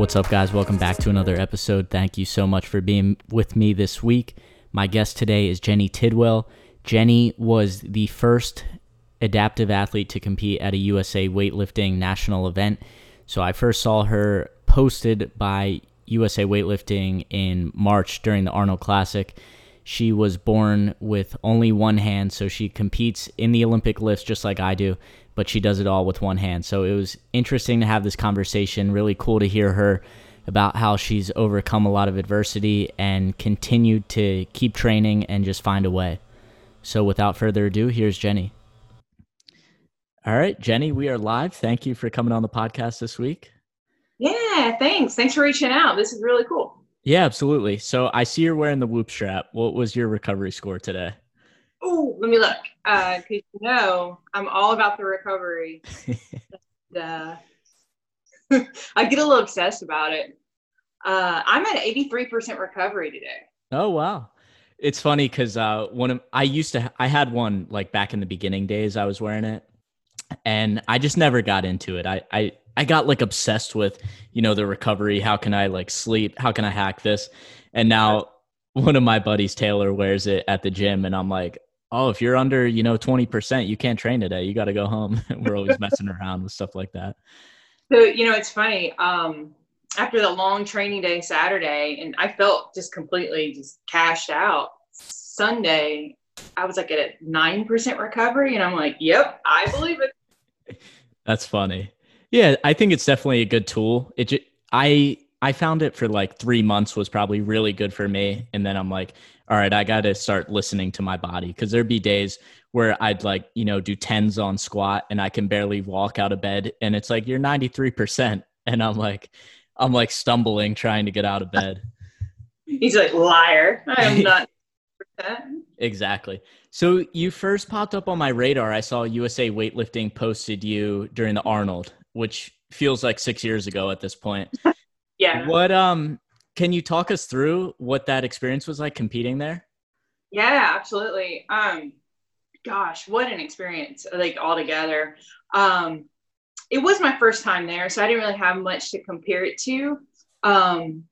What's up, guys? Welcome back to another episode. Thank you so much for being with me this week. My guest today is Jenny Tidwell. Jenny was the first adaptive athlete to compete at a USA weightlifting national event. So I first saw her posted by USA Weightlifting in March during the Arnold Classic. She was born with only one hand, so she competes in the Olympic lifts just like I do but she does it all with one hand. So it was interesting to have this conversation. Really cool to hear her about how she's overcome a lot of adversity and continued to keep training and just find a way. So without further ado, here's Jenny. All right, Jenny, we are live. Thank you for coming on the podcast this week. Yeah, thanks. Thanks for reaching out. This is really cool. Yeah, absolutely. So I see you're wearing the whoop strap. What was your recovery score today? Oh, let me look. Because uh, you know, I'm all about the recovery. and, uh, I get a little obsessed about it. Uh, I'm at 83% recovery today. Oh wow. It's funny because uh, one of I used to I had one like back in the beginning days I was wearing it, and I just never got into it. I I I got like obsessed with you know the recovery. How can I like sleep? How can I hack this? And now one of my buddies Taylor wears it at the gym, and I'm like, oh, if you're under, you know, 20%, you can't train today. You got to go home. We're always messing around with stuff like that. So, you know, it's funny. Um, after the long training day Saturday, and I felt just completely just cashed out. Sunday, I was like at a 9% recovery. And I'm like, yep, I believe it. That's funny. Yeah, I think it's definitely a good tool. It just, I I found it for like three months was probably really good for me. And then I'm like, all right, I got to start listening to my body because there'd be days where I'd like, you know, do tens on squat and I can barely walk out of bed. And it's like, you're 93%. And I'm like, I'm like stumbling trying to get out of bed. He's like, liar. I am not. exactly. So you first popped up on my radar. I saw USA Weightlifting posted you during the Arnold, which feels like six years ago at this point. Yeah. What um can you talk us through what that experience was like competing there? Yeah, absolutely. Um gosh, what an experience like altogether. Um it was my first time there, so I didn't really have much to compare it to. Um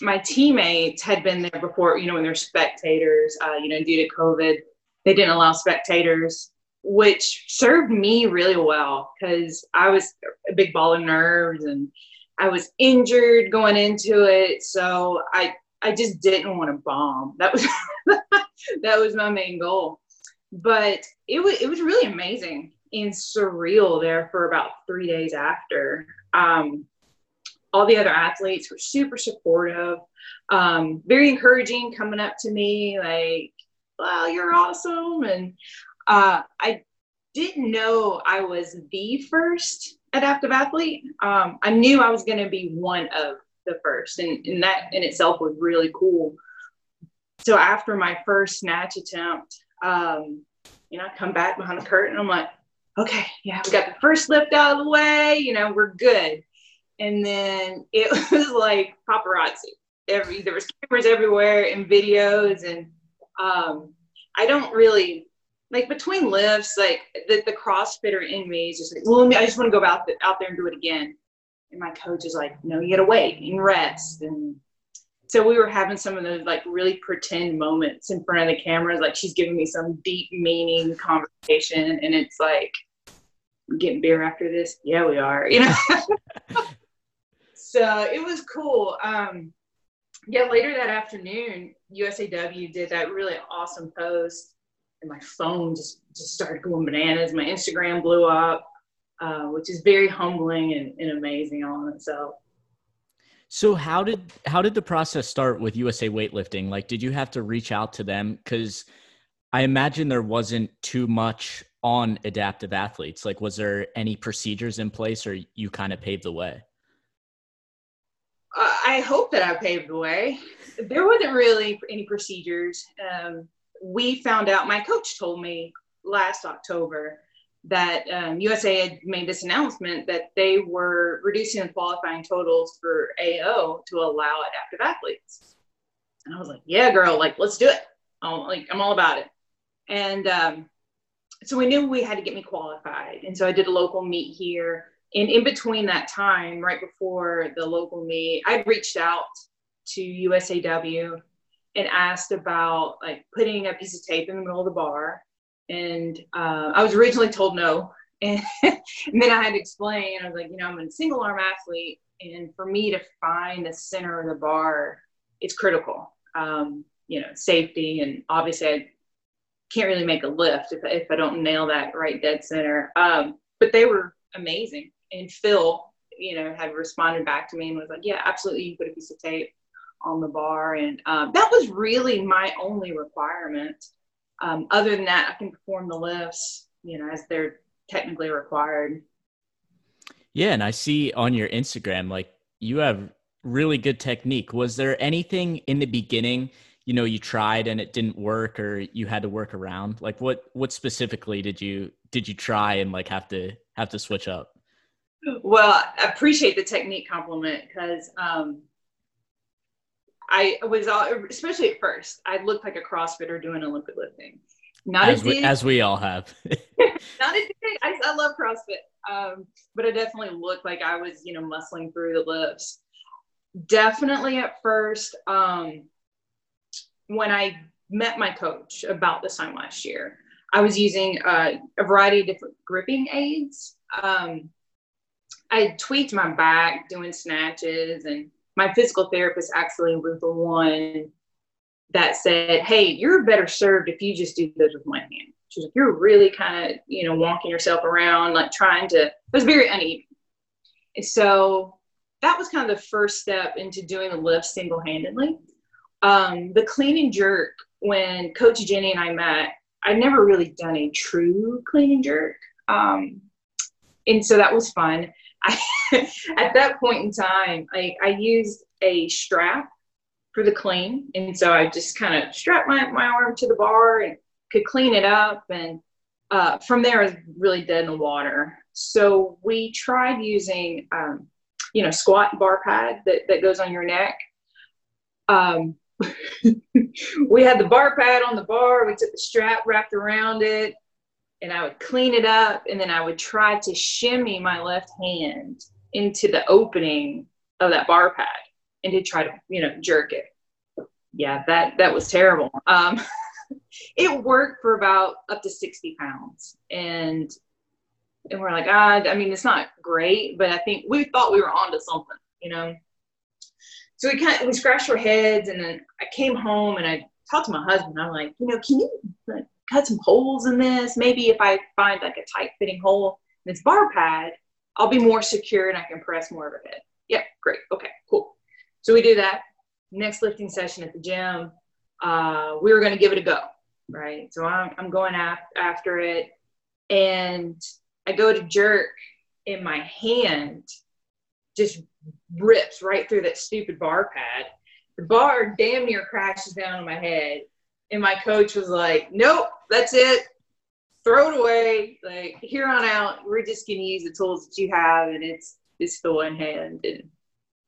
my teammates had been there before, you know, when they're spectators, uh, you know, due to COVID, they didn't allow spectators, which served me really well because I was a big ball of nerves and I was injured going into it, so I I just didn't want to bomb. That was that was my main goal. But it was it was really amazing and surreal there for about three days after. Um, all the other athletes were super supportive, um, very encouraging, coming up to me like, "Wow, you're awesome!" And uh, I didn't know I was the first adaptive athlete. Um, I knew I was going to be one of the first, and, and that in itself was really cool. So after my first snatch attempt, um, you know, I come back behind the curtain. I'm like, okay, yeah, we got the first lift out of the way. You know, we're good. And then it was like paparazzi. Every there was cameras everywhere and videos, and um, I don't really like between lifts, like the, the CrossFitter in me is just like, well, I just want to go out, the, out there and do it again. And my coach is like, no, you got to wait and rest. And so we were having some of those like really pretend moments in front of the cameras. Like she's giving me some deep meaning conversation. And it's like, getting beer after this? Yeah, we are, you know? so it was cool. Um, yeah, later that afternoon, USAW did that really awesome post and my phone just just started going bananas. My Instagram blew up, uh, which is very humbling and, and amazing all in itself. So how did how did the process start with USA Weightlifting? Like, did you have to reach out to them? Because I imagine there wasn't too much on adaptive athletes. Like, was there any procedures in place, or you kind of paved the way? uh, I hope that I paved the way. There wasn't really any procedures. Um, we found out, my coach told me last October that um, USA had made this announcement that they were reducing the qualifying totals for AO to allow adaptive athletes. And I was like, yeah, girl, like, let's do it. I'm like, I'm all about it. And um, so we knew we had to get me qualified. And so I did a local meet here. And in between that time, right before the local meet, I'd reached out to USAW and asked about like putting a piece of tape in the middle of the bar. And uh, I was originally told no. And, and then I had to explain, I was like, you know, I'm a single arm athlete. And for me to find the center of the bar, it's critical. Um, you know, safety. And obviously, I can't really make a lift if, if I don't nail that right dead center. Um, but they were amazing. And Phil, you know, had responded back to me and was like, yeah, absolutely. You put a piece of tape on the bar. And um, that was really my only requirement. Um, other than that, I can perform the lifts, you know, as they're technically required. Yeah. And I see on your Instagram, like you have really good technique. Was there anything in the beginning you know you tried and it didn't work or you had to work around like what what specifically did you did you try and like have to have to switch up well i appreciate the technique compliment because um i was all especially at first i looked like a crossfitter doing olympic lifting. Not as, we, as we all have. Not a I, I love crossfit um, but i definitely looked like i was you know muscling through the lifts. Definitely at first um when I met my coach about this time last year, I was using uh, a variety of different gripping aids. Um, I tweaked my back doing snatches, and my physical therapist actually was the one that said, "Hey, you're better served if you just do this with one hand." She's like, "You're really kind of, you know, walking yourself around, like trying to." It was very uneven, and so that was kind of the first step into doing the lift single-handedly. Um, the clean and jerk, when Coach Jenny and I met, I'd never really done a true clean and jerk. Um, and so that was fun. At that point in time, I, I used a strap for the clean. And so I just kind of strapped my, my arm to the bar and could clean it up. And uh, from there, I was really dead in the water. So we tried using, um, you know, squat bar pad that, that goes on your neck. Um, we had the bar pad on the bar. We took the strap wrapped around it, and I would clean it up, and then I would try to shimmy my left hand into the opening of that bar pad and to try to, you know, jerk it. Yeah, that that was terrible. Um, it worked for about up to 60 pounds, and and we're like, ah, I mean, it's not great, but I think we thought we were onto something, you know so we kind of we scratched our heads and then i came home and i talked to my husband i'm like you know can you like, cut some holes in this. Maybe if i find like a tight fitting hole in this bar pad i'll be more secure and i can press more of a it yeah great. Okay cool. So we do that. Next lifting session at the gym uh, we were going to give it a go right? So i'm, I'm going af- after it. And i go to jerk and my hand just rips right through that stupid bar pad. The bar damn near crashes down on my head. And my coach was like, nope, that's it. Throw it away. Like here on out, we're just gonna use the tools that you have and it's it's still in hand. And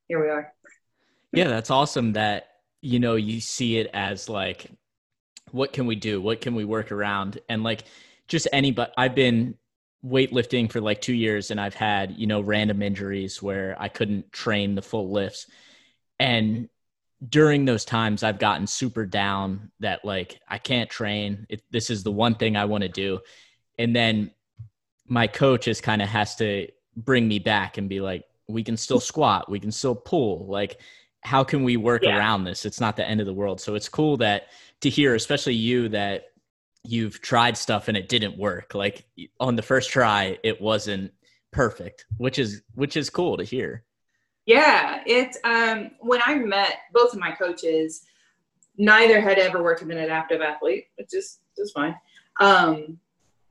here we are. Yeah, that's awesome that you know you see it as like what can we do? What can we work around? And like just anybody I've been weightlifting for like two years and I've had, you know, random injuries where I couldn't train the full lifts. And during those times, I've gotten super down that like I can't train. It, this is the one thing I want to do. And then my coach is kind of has to bring me back and be like, we can still squat, we can still pull. Like, how can we work yeah. around this? It's not the end of the world. So it's cool that to hear, especially you, that you've tried stuff and it didn't work like on the first try it wasn't perfect which is which is cool to hear yeah it's um when i met both of my coaches neither had ever worked with an adaptive athlete which is just fine um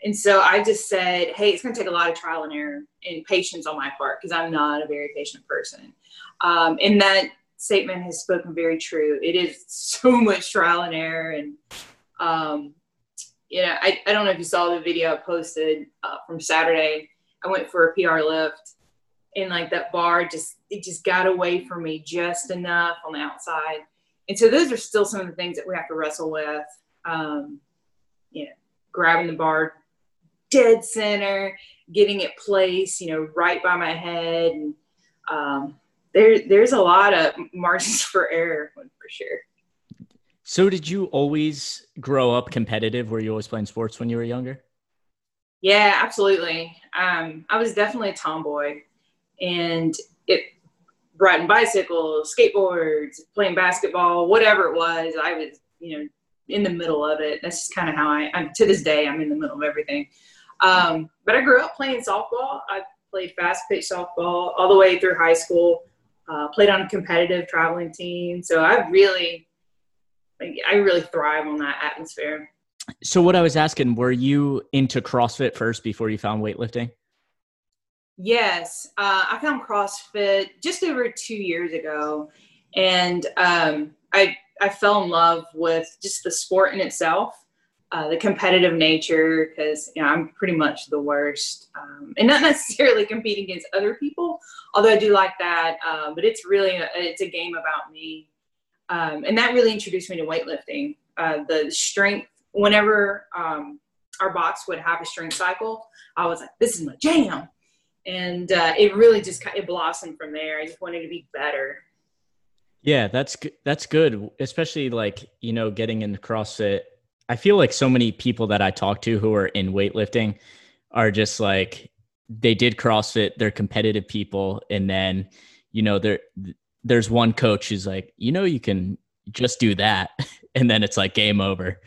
and so I just said, hey, it's going to take a lot of trial and error and patience on my part because I'm not a very patient person. Um, and that statement has spoken very true. It is so much trial and error. And, um, you know, I, I don't know if you saw the video I posted uh, from Saturday. I went for a PR lift and like that bar just, it just got away from me just enough on the outside. And so those are still some of the things that we have to wrestle with. Um, you know, grabbing the bar dead center, getting it placed, you know, right by my head. And um, there, there's a lot of margins for error for sure. So, did you always grow up competitive? Were you always playing sports when you were younger? Yeah, absolutely. Um, I was definitely a tomboy, and it riding bicycles, skateboards, playing basketball, whatever it was. I was, you know, in the middle of it. That's just kind of how I. I'm to this day. I'm in the middle of everything. Um, but I grew up playing softball. I played fast pitch softball all the way through high school. Uh, played on a competitive traveling team. So I really, I really thrive on that atmosphere. So what I was asking, were you into CrossFit first before you found weightlifting? Yes, uh, I found CrossFit just over two years ago, and um, I I fell in love with just the sport in itself uh, the competitive nature because you know, I'm pretty much the worst, um, and not necessarily competing against other people, although I do like that. Um, but it's really a, it's a game about me, um, and that really introduced me to weightlifting. Uh, the strength. Whenever um, our box would have a strength cycle, I was like, "This is my jam," and uh, it really just it blossomed from there. I just wanted to be better. Yeah, that's that's good, especially like you know getting into CrossFit I feel like so many people that I talk to who are in weightlifting are just like they did CrossFit, they're competitive people, and then you know there there's one coach who's like, you know, you can just do that, and then it's like game over.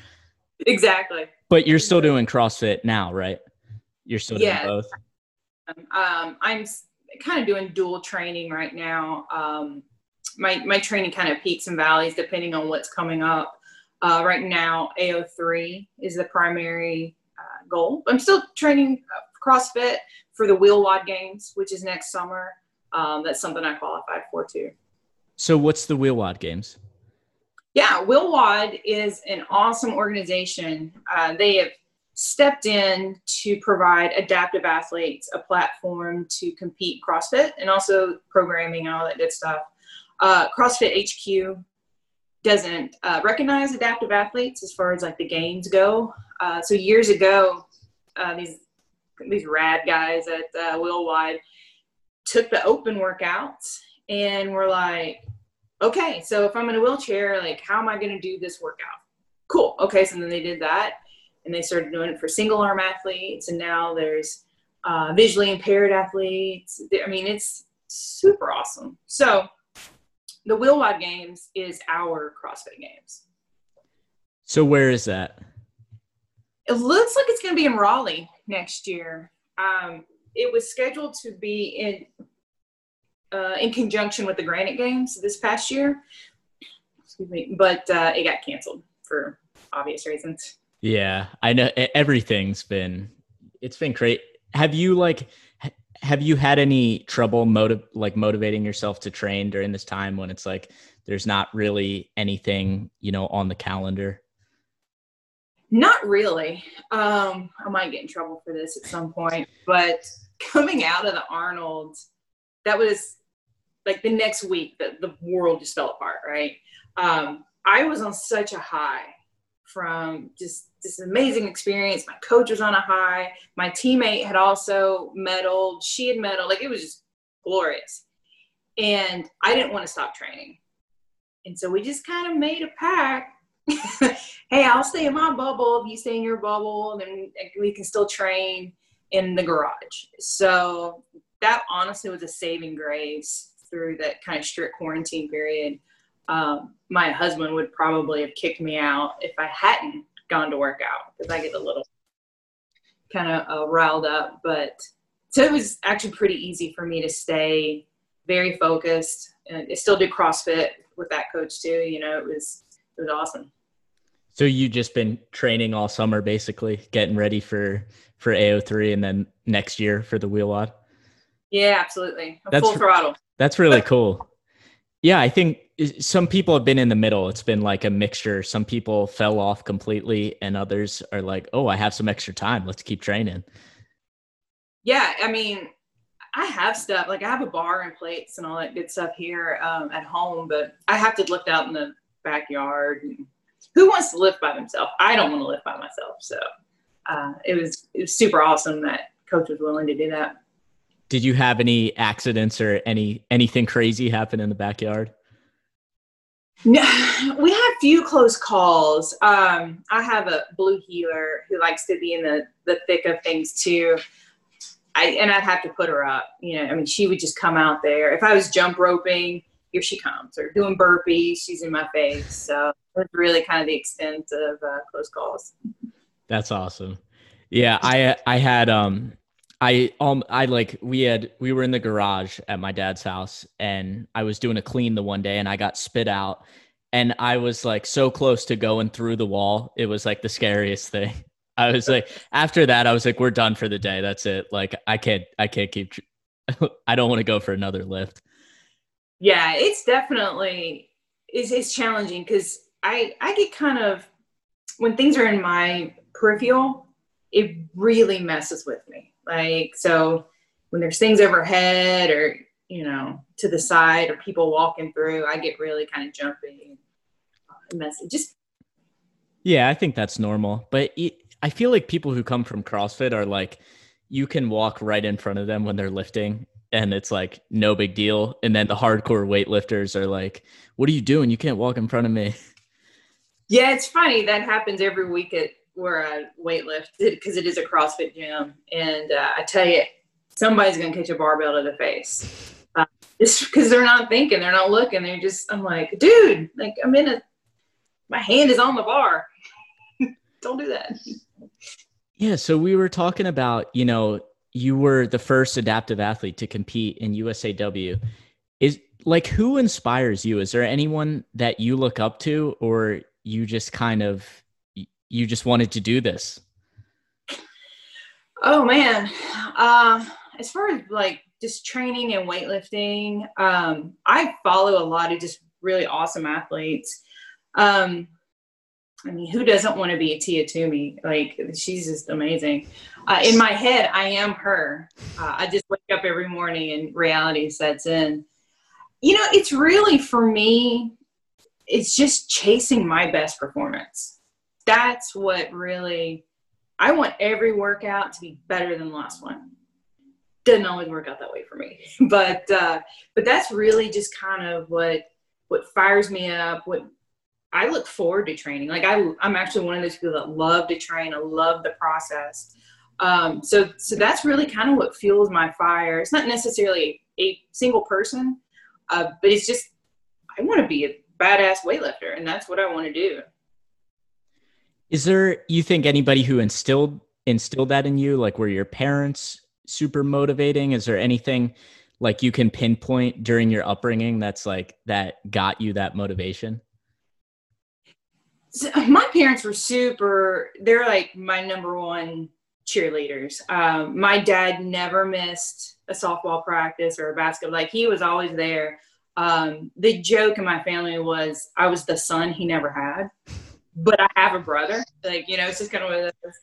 Exactly. But you're still doing CrossFit now, right? You're still doing both. Um, I'm kind of doing dual training right now. Um, my my training kind of peaks and valleys depending on what's coming up. Uh, right now, AO3 is the primary uh, goal. I'm still training uh, CrossFit for the WheelWOD Games, which is next summer. Um, that's something I qualified for too. So, what's the WheelWOD Games? Yeah, WheelWOD is an awesome organization. Uh, they have stepped in to provide adaptive athletes a platform to compete CrossFit and also programming and all that good stuff. Uh, CrossFit HQ doesn't uh, recognize adaptive athletes as far as like the games go. Uh, so years ago, uh, these these rad guys at uh, WheelWOD took the open workouts and were like, okay, so if I'm in a wheelchair, like how am I going to do this workout? Cool. Okay, so then they did that, and they started doing it for single arm athletes, and now there's uh, visually impaired athletes. I mean, it's super awesome. So the WheelWOD Games is our CrossFit Games. So where is that? It looks like it's going to be in Raleigh next year. Um, it was scheduled to be in uh, in conjunction with the Granite Games this past year. Excuse me, but uh, it got canceled for obvious reasons. Yeah, I know everything's been it's been great. Have you like have you had any trouble motiv- like motivating yourself to train during this time when it's like there's not really anything you know on the calendar? Not really. Um i might get in trouble for this at some point but coming out of the arnold that was like the next week that the world just fell apart right? Um i was on such a high from just this amazing experience. My coach was on a high. My teammate had also medaled. She had medaled. Like it was just glorious. And I didn't want to stop training. And so we just kind of made a pact. hey, I'll stay in my bubble. If you stay in your bubble, then we can still train in the garage. So that honestly was a saving grace through that kind of strict quarantine period. Um, my husband would probably have kicked me out if I hadn't gone to work out because I get a little kind of uh, riled up. But so it was actually pretty easy for me to stay very focused. And I still did CrossFit with that coach too. You know, it was it was awesome. So you just been training all summer, basically getting ready for for AO3 and then next year for the WheelWOD. Yeah, absolutely. That's, full throttle. That's really cool. Yeah, I think some people have been in the middle. It's been like a mixture. Some people fell off completely, and others are like, "Oh, I have some extra time. Let's keep training." Yeah, I mean, I have stuff like I have a bar and plates and all that good stuff here um, at home, but I have to lift out in the backyard. who wants to lift by themselves? I don't want to lift by myself. So uh, it was it was super awesome that coach was willing to do that. Did you have any accidents or any anything crazy happen in the backyard? No, we had a few close calls. Um, I have a blue heeler who likes to be in the the thick of things too. I and I'd have to put her up. You know, I mean, she would just come out there. If I was jump roping, here she comes, or doing burpees, she's in my face. So it's really kind of the extent of uh, close calls. That's awesome. Yeah, I I had um I um I like we had we were in the garage at my dad's house and I was doing a clean the one day and I got spit out and I was like so close to going through the wall. It was like the scariest thing. I was like, after that, I was like, we're done for the day. That's it. Like, I can't, I can't keep, I don't want to go for another lift. Yeah, it's definitely, it's, it's challenging because I, I get kind of, when things are in my peripheral, it really messes with me. Like, so when there's things overhead or, you know, to the side or people walking through, I get really kind of jumpy and uh, messy. Just, yeah, I think that's normal. But it, I feel like people who come from CrossFit are like, you can walk right in front of them when they're lifting and it's like no big deal. And then the hardcore weightlifters are like, what are you doing? You can't walk in front of me. Yeah, it's funny. That happens every week at where I weightlift because it is a CrossFit gym. And uh, I tell you, somebody's going to catch a barbell to the face. Uh, just because they're not thinking, they're not looking. They're just, I'm like, dude, like I'm in a, my hand is on the bar. Don't do that. Yeah. So we were talking about, you know, you were the first adaptive athlete to compete in USAW. Is like who inspires you? Is there anyone that you look up to or you just kind of you just wanted to do this? Oh man. Uh as far as like just training and weightlifting, um, I follow a lot of just really awesome athletes. Um, I mean, who doesn't want to be a Tia Toomey? Like, she's just amazing. Uh, in my head, I am her. Uh, I just wake up every morning and reality sets in. You know, it's really for me, it's just chasing my best performance. That's what really, I want every workout to be better than the last one. Doesn't always work out that way for me, but uh, but that's really just kind of what what fires me up, what I look forward to training. Like I, I'm actually one of those people that love to train. I love the process. Um, so, so that's really kind of what fuels my fire. It's not necessarily a single person, uh, but it's just I want to be a badass weightlifter, and that's what I want to do. Is there you think anybody who instilled instilled that in you, like were your parents super motivating? Is there anything like you can pinpoint during your upbringing that's like that got you that motivation? so my parents were super they're like my number one cheerleaders um, my dad never missed a softball practice or a basketball like he was always there um, the joke in my family was i was the son he never had but i have a brother. Like you know it's just kind of what it is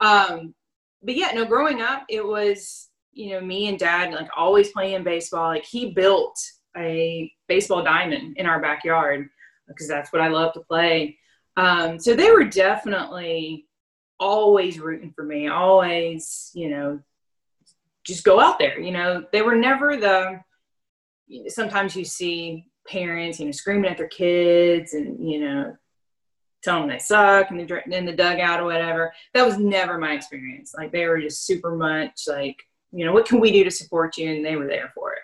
um, but yeah no growing up it was you know me and dad like always playing baseball. Like he built a baseball diamond in our backyard because that's what i love to play. Um, so they were definitely always rooting for me, always, you know, just go out there. You know, they were never the, sometimes you see parents, you know, screaming at their kids and, you know, telling them they suck and they're in the dugout or whatever. That was never my experience. Like they were just super much like, you know, what can we do to support you? And they were there for it.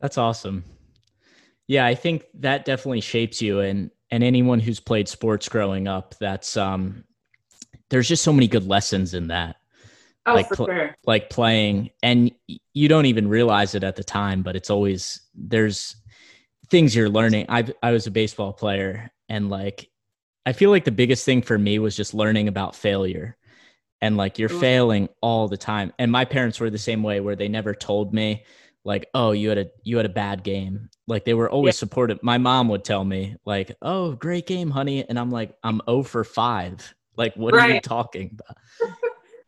That's awesome. Yeah, I think that definitely shapes you. And and anyone who's played sports growing up, that's um, there's just so many good lessons in that. Oh, like, for pl- sure. like playing, and you don't even realize it at the time, but it's always there's things you're learning. I I was a baseball player, and like I feel like the biggest thing for me was just learning about failure and like you're failing all the time. And my parents were the same way where they never told me like, "Oh, you had a you had a bad game." Like they were always yeah. supportive. My mom would tell me like, "Oh, great game, honey." And I'm like, "I'm 0 for 5." Like, what right. are you talking about?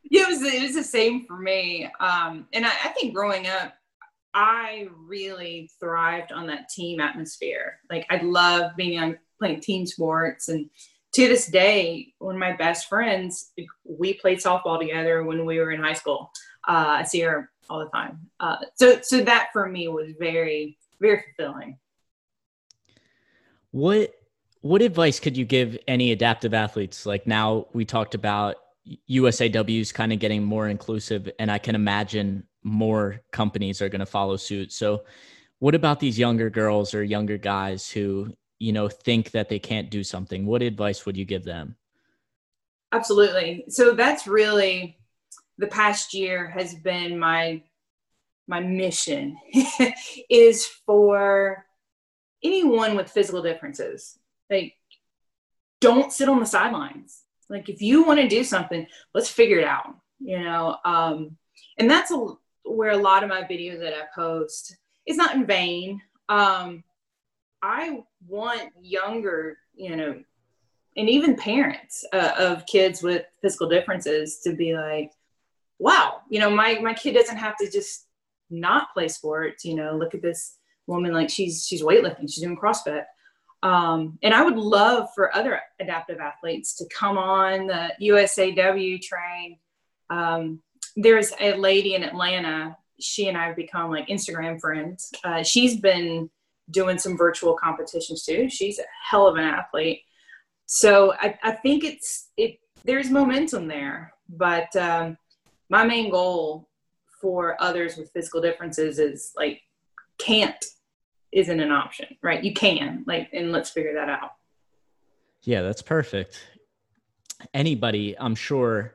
yeah, it was it was the same for me. Um, and I, I think growing up, I really thrived on that team atmosphere. Like I love being on playing team sports and to this day, one of my best friends, we played softball together when we were in high school. Uh, I see her all the time. Uh, so, so that for me was very, very fulfilling. What, what advice could you give any adaptive athletes? Like now we talked about USAW's kind of getting more inclusive, and I can imagine more companies are going to follow suit. So, what about these younger girls or younger guys who you know think that they can't do something? What advice would you give them? Absolutely. So that's really the past year has been my my mission is for anyone with physical differences. Like don't sit on the sidelines like if you want to do something let's figure it out you know um and that's a, where a lot of my videos that i post is not in vain um I want younger, you know, and even parents uh, of kids with physical differences to be like, wow, you know, my my kid doesn't have to just not play sports. You know, look at this woman like she's she's weightlifting, she's doing CrossFit. Um, and I would love for other adaptive athletes to come on the USAW train. Um, there's a lady in Atlanta. She and I have become like Instagram friends. Uh, she's been doing some virtual competitions too. She's a hell of an athlete. So I, I think it's it there's momentum there. But um, my main goal for others with physical differences is like can't isn't an option, right? You can like, and let's figure that out. Yeah, that's perfect. Anybody, I'm sure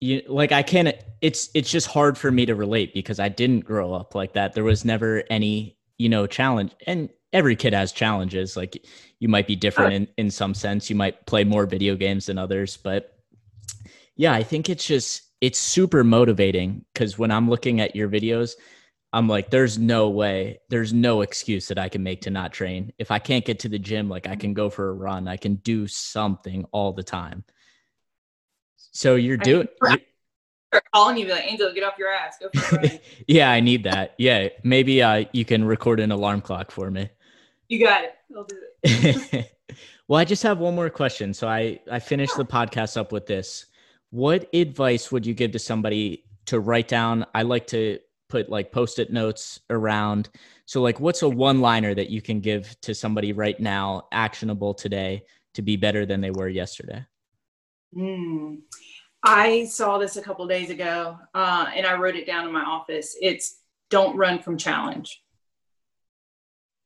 you like I can't it's it's just hard for me to relate because I didn't grow up like that. There was never any you know challenge and every kid has challenges like you might be different in, in some sense you might play more video games than others but yeah i think it's just it's super motivating because when i'm looking at your videos i'm like there's no way there's no excuse that i can make to not train if i can't get to the gym like i can go for a run i can do something all the time so you're doing calling you, be like, Angel, get off your ass. Go for it. yeah, I need that. Yeah, maybe uh, you can record an alarm clock for me. You got it. I'll do it. well, I just have one more question. So I I finished the podcast up with this. What advice would you give to somebody to write down? I like to put like post-it notes around. So like what's a one-liner that you can give to somebody right now actionable today to be better than they were yesterday? Mm. I saw this a couple days ago uh, and I wrote it down in my office. It's don't run from challenge.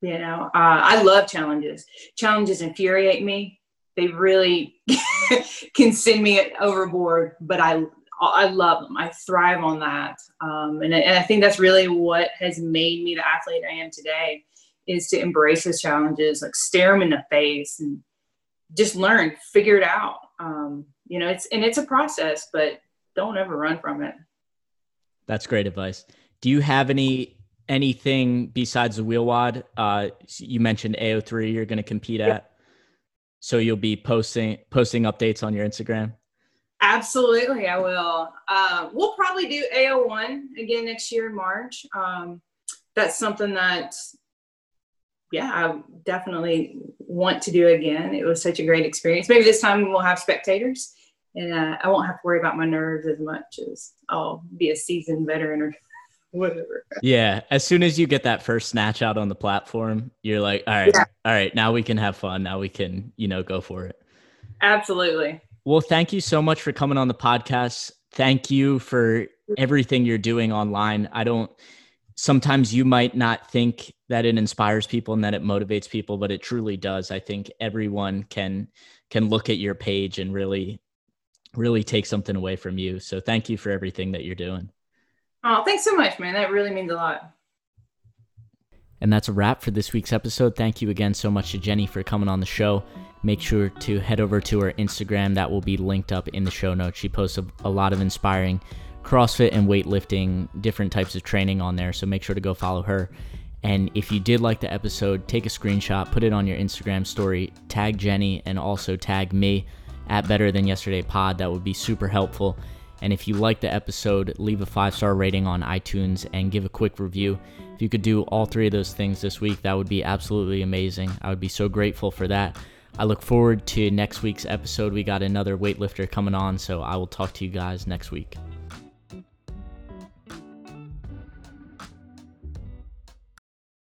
You know, uh, I love challenges. Challenges infuriate me. They really can send me overboard, but I I love them. I thrive on that, um, and, and I think that's really what has made me the athlete I am today. Is to embrace those challenges, like stare them in the face, and just learn, figure it out. Um, you know it's and it's a process but don't ever run from it that's great advice do you have any anything besides the WheelWOD uh you mentioned ao3 you're going to compete yep. at so you'll be posting posting updates on your instagram absolutely i will uh, we'll probably do ao1 again next year in march um, that's something that yeah, I definitely want to do again. It was such a great experience. Maybe this time we'll have spectators and uh, I won't have to worry about my nerves as much as I'll be a seasoned veteran or whatever. Yeah. As soon as you get that first snatch out on the platform, you're like, all right, yeah. all right, now we can have fun. Now we can, you know, go for it. Absolutely. Well, thank you so much for coming on the podcast. Thank you for everything you're doing online. I don't, sometimes you might not think that it inspires people and that it motivates people but it truly does. I think everyone can can look at your page and really really take something away from you. So thank you for everything that you're doing. Oh thanks so much man. That really means a lot And that's a wrap for this week's episode. Thank you again so much to Jenny for coming on the show. Make sure to head over to her Instagram. That will be linked up in the show notes. She posts a, a lot of inspiring CrossFit and weightlifting, different types of training on there. So make sure to go follow her. And if you did like the episode, take a screenshot, put it on your Instagram story, tag Jenny, and also tag me at Better Than Yesterday Pod. That would be super helpful. And if you like the episode, leave a five star rating on iTunes and give a quick review. If you could do all three of those things this week, that would be absolutely amazing. I would be so grateful for that. I look forward to next week's episode. We got another weightlifter coming on, so I will talk to you guys next week.